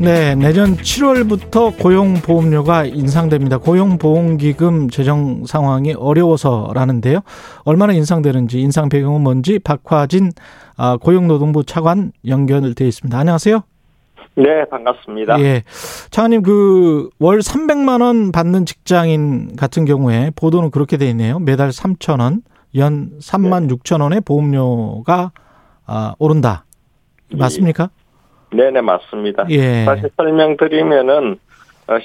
네, 내년 7월부터 고용보험료가 인상됩니다. 고용보험기금 재정 상황이 어려워서라는데요. 얼마나 인상되는지, 인상 배경은 뭔지 박화진 아, 고용노동부 차관 연결돼 있습니다. 안녕하세요. 네, 반갑습니다. 예. 차관님, 그, 월 300만 원 받는 직장인 같은 경우에 보도는 그렇게 돼 있네요. 매달 3천 원, 연 3만 네. 6천 원의 보험료가 아, 오른다. 맞습니까? 네네 맞습니다. 예. 다시 설명드리면은 어,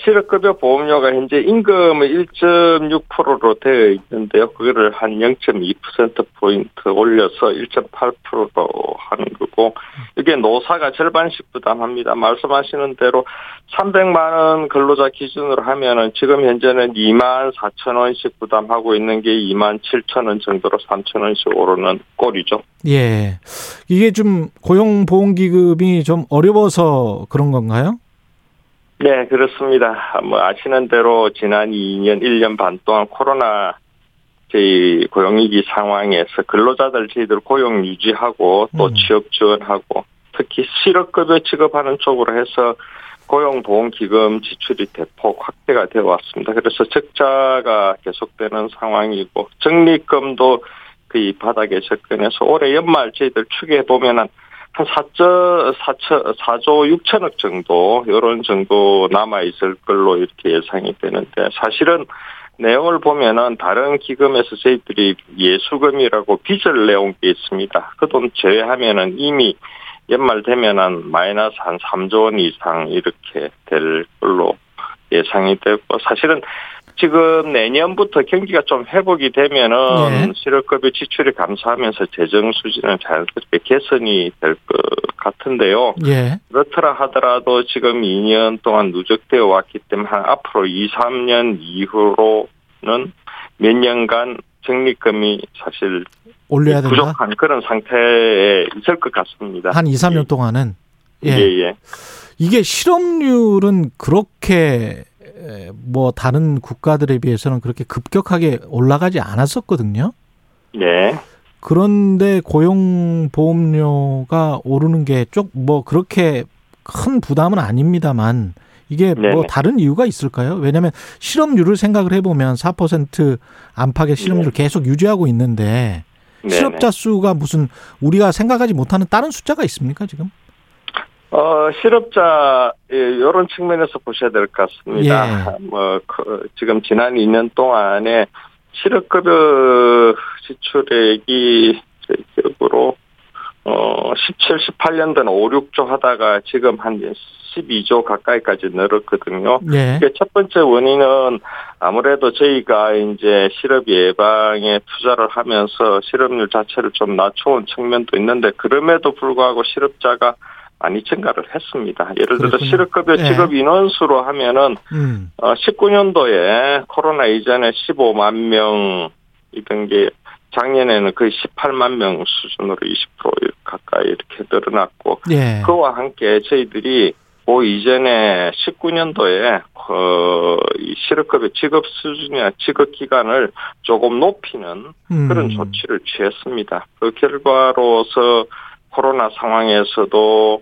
실업급여 보험료가 현재 임금의 1.6%로 되어 있는데요. 그거를 한 0.2%포인트 올려서 1.8%로 하는 거고, 이게 노사가 절반씩 부담합니다. 말씀하시는 대로 300만원 근로자 기준으로 하면은 지금 현재는 2만 4천 원씩 부담하고 있는 게 2만 7천 원 정도로 3천 원씩 오르는 꼴이죠. 예. 이게 좀 고용보험기금이 좀 어려워서 그런 건가요? 네, 그렇습니다. 뭐 아시는 대로 지난 2년, 1년 반 동안 코로나 저희 고용위기 상황에서 근로자들 저희들 고용 유지하고 또 음. 취업 지원하고 특히 실업급여 지급하는 쪽으로 해서 고용보험기금 지출이 대폭 확대가 되어 왔습니다. 그래서 적자가 계속되는 상황이고 적립금도 그 바닥에 접근해서 올해 연말 저희들 추계해 보면은 한 4조, 4조, 4조 6천억 정도, 이런 정도 남아있을 걸로 이렇게 예상이 되는데, 사실은 내용을 보면은 다른 기금에서 저희들이 예수금이라고 빚을 내온 게 있습니다. 그 돈 제외하면은 이미 연말 되면은 마이너스 한 3조 원 이상 이렇게 될 걸로 예상이 되고, 사실은 지금 내년부터 경기가 좀 회복이 되면은 네. 실업급여 지출이 감소하면서 재정 수준은 자연스럽게 개선이 될 것 같은데요. 예. 그렇더라 하더라도 지금 2년 동안 누적되어 왔기 때문에 앞으로 2, 3년 이후로는 몇 년간 적립금이 사실 올려야 된다? 부족한 그런 상태에 있을 것 같습니다. 한 2, 3년 동안은 예. 예, 예. 이게 실업률은 그렇게 뭐 다른 국가들에 비해서는 그렇게 급격하게 올라가지 않았었거든요. 네. 그런데 고용보험료가 오르는 게 쪽 뭐 그렇게 큰 부담은 아닙니다만 이게 뭐 네네. 다른 이유가 있을까요? 왜냐하면 실업률을 생각을 해보면 4% 안팎의 실업률을 네. 계속 유지하고 있는데 실업자 수가 무슨 우리가 생각하지 못하는 다른 숫자가 있습니까 지금? 어, 실업자, 이런 예, 측면에서 보셔야 될 것 같습니다. 예. 뭐, 그, 지금 지난 2년 동안에 실업급여 지출액이 제 기억으로, 어, 17, 18년도는 5, 6조 하다가 지금 한 12조 가까이까지 늘었거든요. 예. 첫 번째 원인은 아무래도 저희가 이제 실업 예방에 투자를 하면서 실업률 자체를 좀 낮춰온 측면도 있는데 그럼에도 불구하고 실업자가 많이 증가를 했습니다. 예를 들어 서 실업급여 예. 지급 인원수로 하면은 음. 어, 19년도에 코로나 이전에 15만 명이던 게 작년에는 거의 18만 명 수준으로 20% 가까이 이렇게 늘어났고 예. 그와 함께 저희들이 그 이전에 19년도에 어, 이 실업급여 지급 수준이나 지급 기간을 조금 높이는 음. 그런 조치를 취했습니다. 그 결과로서 코로나 상황에서도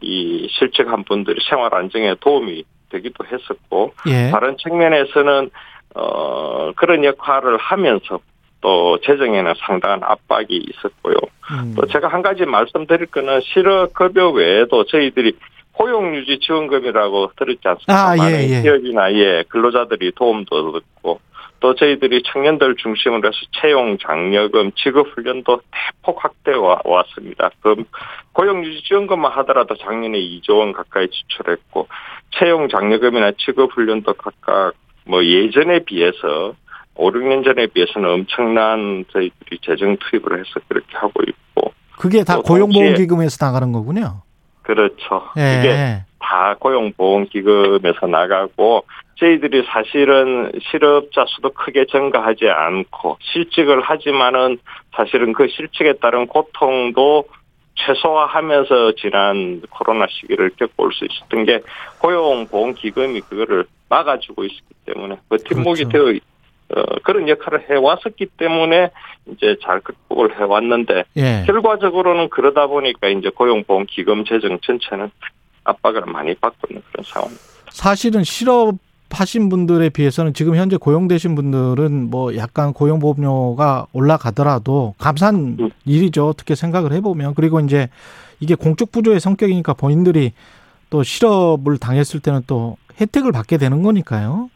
이 실직한 분들이 생활 안정에 도움이 되기도 했었고 예. 다른 측면에서는 어 그런 역할을 하면서 또 재정에는 상당한 압박이 있었고요. 음. 또 제가 한 가지 말씀드릴 거는 실업급여 외에도 저희들이 고용유지 지원금이라고 들었지 않습니까? 아, 예, 예. 기업이나 예 근로자들이 도움도 듣고 또 저희들이 청년들 중심으로 해서 채용 장려금 지급 훈련도 대폭 확대해 왔습니다. 그 고용유지 지원금만 하더라도 작년에 2조 원 가까이 지출했고 채용 장려금이나 지급 훈련도 각각 뭐 예전에 비해서 5, 6년 전에 비해서는 엄청난 저희들이 재정 투입을 해서 그렇게 하고 있고 그게 다 고용보험기금에서 나가는 거군요. 그렇죠. 예. 이게 다 고용보험기금에서 나가고 저희들이 사실은 실업자 수도 크게 증가하지 않고 실직을 하지만은 사실은 그 실직에 따른 고통도 최소화하면서 지난 코로나 시기를 겪어올 수 있었던 게 고용보험기금이 그거를 막아주고 있었기 때문에 그 그렇죠. 되어 어, 그런 역할을 해왔었기 때문에 이제 잘 극복을 해왔는데 예. 결과적으로는 그러다 보니까 이제 고용보험기금 재정 전체는 압박을 많이 받고 있는 그런 상황입니다. 사실은 실업 하신 분들에 비해서는 지금 현재 고용되신 분들은 뭐 약간 고용보험료가 올라가더라도 감사한 음. 일이죠. 어떻게 생각을 해보면 그리고 이제 이게 공적 부조의 성격이니까 본인들이 또 실업을 당했을 때는 또 혜택을 받게 되는 거니까요.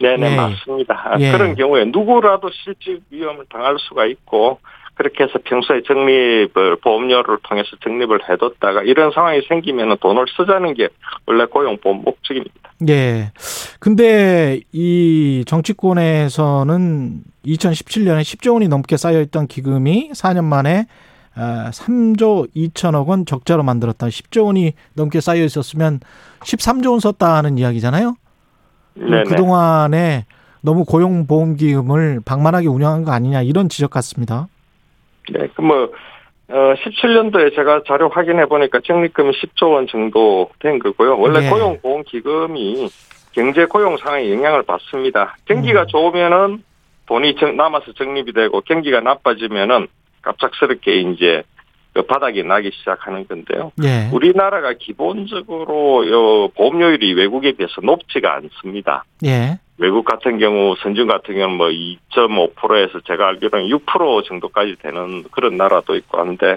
네네 예. 맞습니다. 예. 그런 경우에 누구라도 실직 위험을 당할 수가 있고 그렇게 해서 평소에 적립을 보험료를 통해서 적립을 해뒀다가 이런 상황이 생기면 돈을 쓰자는 게 원래 고용보험 목적입니다. 예. 근데 이 정치권에서는 2017년에 10조 원이 넘게 쌓여있던 기금이 4년 만에 3조 아, 2천억 원 적자로 만들었다. 10조 원이 넘게 쌓여 있었으면 13조 원 썼다는 이야기잖아요. 네네. 그동안에 너무 고용보험기금을 방만하게 운영한 거 아니냐 이런 지적 같습니다. 네, 그 뭐, 어, 17년도에 제가 자료 확인해 보니까 적립금이 10조 원 정도 된 거고요. 원래 네. 고용보험기금이 경제 고용 상황에 영향을 받습니다. 경기가 음. 좋으면은 돈이 남아서 적립이 되고 경기가 나빠지면은 갑작스럽게 이제 그 바닥이 나기 시작하는 건데요. 예. 우리나라가 기본적으로 요 보험료율이 외국에 비해서 높지가 않습니다. 예. 외국 같은 경우 선진 같은 경우는 뭐 2.5%에서 제가 알기로는 6% 정도까지 되는 그런 나라도 있고 한데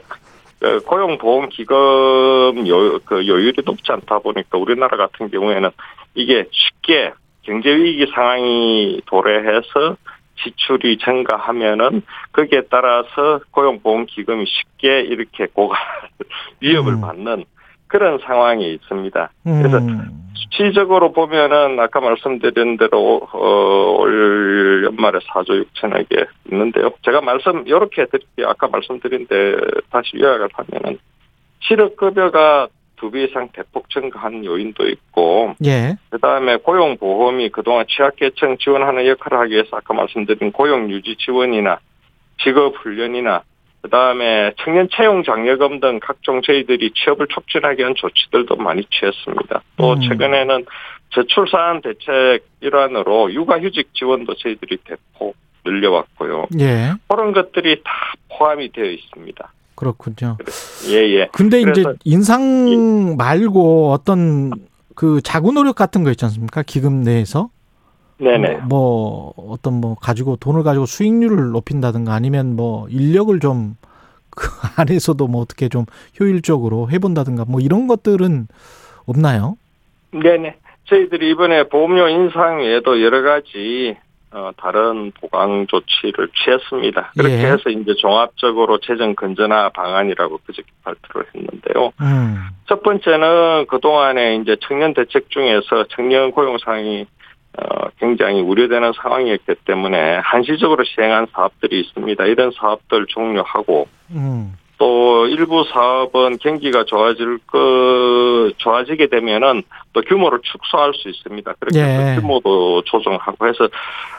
그 고용보험기금 요, 그 요율이 높지 않다 보니까 우리나라 같은 경우에는 이게 쉽게 경제위기 상황이 도래해서 지출이 증가하면은 거기에 따라서 고용보험기금이 쉽게 이렇게 고갈 위협을 음. 받는 그런 상황이 있습니다. 그래서 음. 수치적으로 보면은 아까 말씀드린 대로 어, 올 연말에 4조 6천억에 있는데요. 제가 말씀 이렇게 드릴게요. 아까 말씀드린 데 다시 요약을 하면은 실업급여가 두 배 이상 대폭 증가한 요인도 있고, 예. 그 다음에 고용보험이 그동안 취약계층 지원하는 역할을 하기 위해서 아까 말씀드린 고용유지 지원이나 직업훈련이나 그 다음에 청년 채용 장려금 등 각종 저희들이 취업을 촉진하기 위한 조치들도 많이 취했습니다. 또 음. 최근에는 저출산 대책 일환으로 육아휴직 지원도 저희들이 대폭 늘려왔고요. 예. 그런 것들이 다 포함이 되어 있습니다. 그렇군요. 예, 예. 근데 이제 인상 말고 어떤 그 자구 노력 같은 거 있지 않습니까? 기금 내에서. 네네. 뭐, 뭐 어떤 뭐 가지고 돈을 가지고 수익률을 높인다든가 아니면 뭐 인력을 좀 그 안에서도 뭐 어떻게 좀 효율적으로 해본다든가 뭐 이런 것들은 없나요? 네네. 저희들이 이번에 보험료 인상 외에도 여러 가지 어, 다른 보강 조치를 취했습니다. 그렇게 예. 해서 이제 종합적으로 재정 건전화 방안이라고 그저께 발표를 했는데요. 음. 첫 번째는 그동안에 이제 청년 대책 중에서 청년 고용 상황이 어, 굉장히 우려되는 상황이었기 때문에 한시적으로 시행한 사업들이 있습니다. 이런 사업들 종료하고 음. 또 일부 사업은 경기가 좋아질 거 좋아지게 되면은 또 규모를 축소할 수 있습니다. 그렇게 예. 규모도 조정하고 해서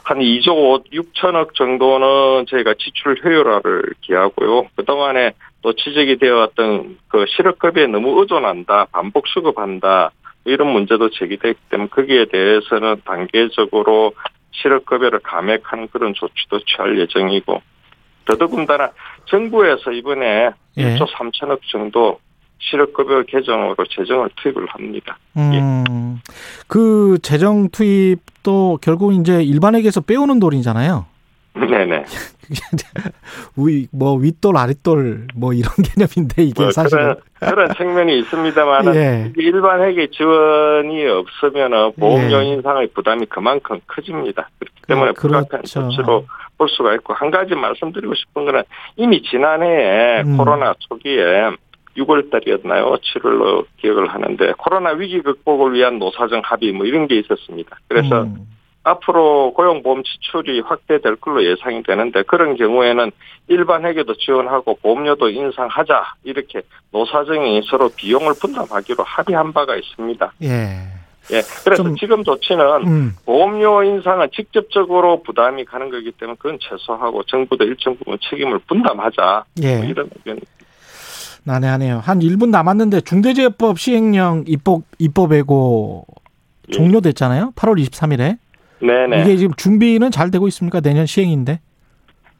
한 2조 6천억 정도는 저희가 지출 효율화를 기하고요. 그 동안에 또 지적이 되어 왔던 그 실업급여에 너무 의존한다, 반복 수급한다 이런 문제도 제기됐기 때문에 거기에 대해서는 단계적으로 실업급여를 감액하는 그런 조치도 취할 예정이고 더더군다나 정부에서 이번에 예. 1조 3천억 정도 실업급여 개정으로 재정을 투입을 합니다. 음, 예. 그 재정 투입도 결국 이제 일반에게서 빼오는 돈이잖아요. 네네. 위, 뭐, 윗돌, 아랫돌, 뭐, 이런 개념인데, 이게 뭐 사실 그런, 그런 측면이 있습니다만, 예. 일반 회계 지원이 없으면 보험료 예. 인상의 부담이 그만큼 커집니다. 그렇기 때문에 그, 그렇죠. 불가피한 조치로 볼 수가 있고, 한 가지 말씀드리고 싶은 거는 이미 지난해에 음. 코로나 초기에 6월 달이었나요? 7월로 기억을 하는데, 코로나 위기 극복을 위한 노사정 합의 뭐 이런 게 있었습니다. 그래서 음. 앞으로 고용보험 지출이 확대될 걸로 예상이 되는데 그런 경우에는 일반 회계도 지원하고 보험료도 인상하자 이렇게 노사정이 서로 비용을 분담하기로 합의한 바가 있습니다. 예. 예. 그래서 지금 조치는 음. 보험료 인상은 직접적으로 부담이 가는 거기 때문에 그건 최소하고 정부도 일정 부분 책임을 분담하자. 예. 뭐 이런 의견. 난해하네요. 한 1분 남았는데 중대재해법 시행령 입법 입법 예고 예. 종료됐잖아요. 8월 23일에. 네네. 이게 지금 준비는 잘 되고 있습니까? 내년 시행인데.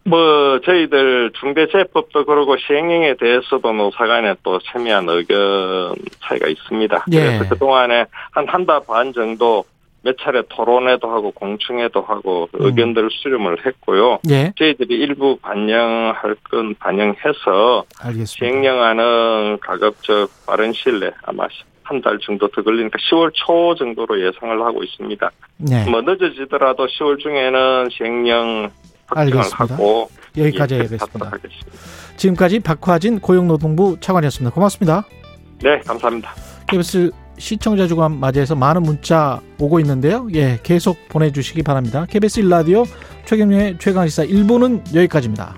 뭐 저희들 중대재해법도 그러고 시행령에 대해서도 노사간에 또 세미한 의견 차이가 있습니다. 예. 그래서 그 동안에 한 한 달 반 정도 몇 차례 토론회도 하고 공청회도 하고 음. 의견들을 수렴을 했고요. 예. 저희들이 일부 반영할 건 반영해서 알겠습니다. 시행령안은 가급적 빠른 시일 내에 아마 한 달 정도 더 걸리니까 10월 초 정도로 예상을 하고 있습니다. 네. 뭐 늦어지더라도 10월 중에는 시행령 확정을 알겠습니다. 하고 여기까지 예, 하겠습니다. 지금까지 박화진 고용노동부 차관이었습니다. 고맙습니다. 네, 감사합니다. KBS 시청자 주간 맞이해서 많은 문자 오고 있는데요. 예, 계속 보내주시기 바랍니다. KBS 1라디오 최경영의 최강시사 1부는 여기까지입니다.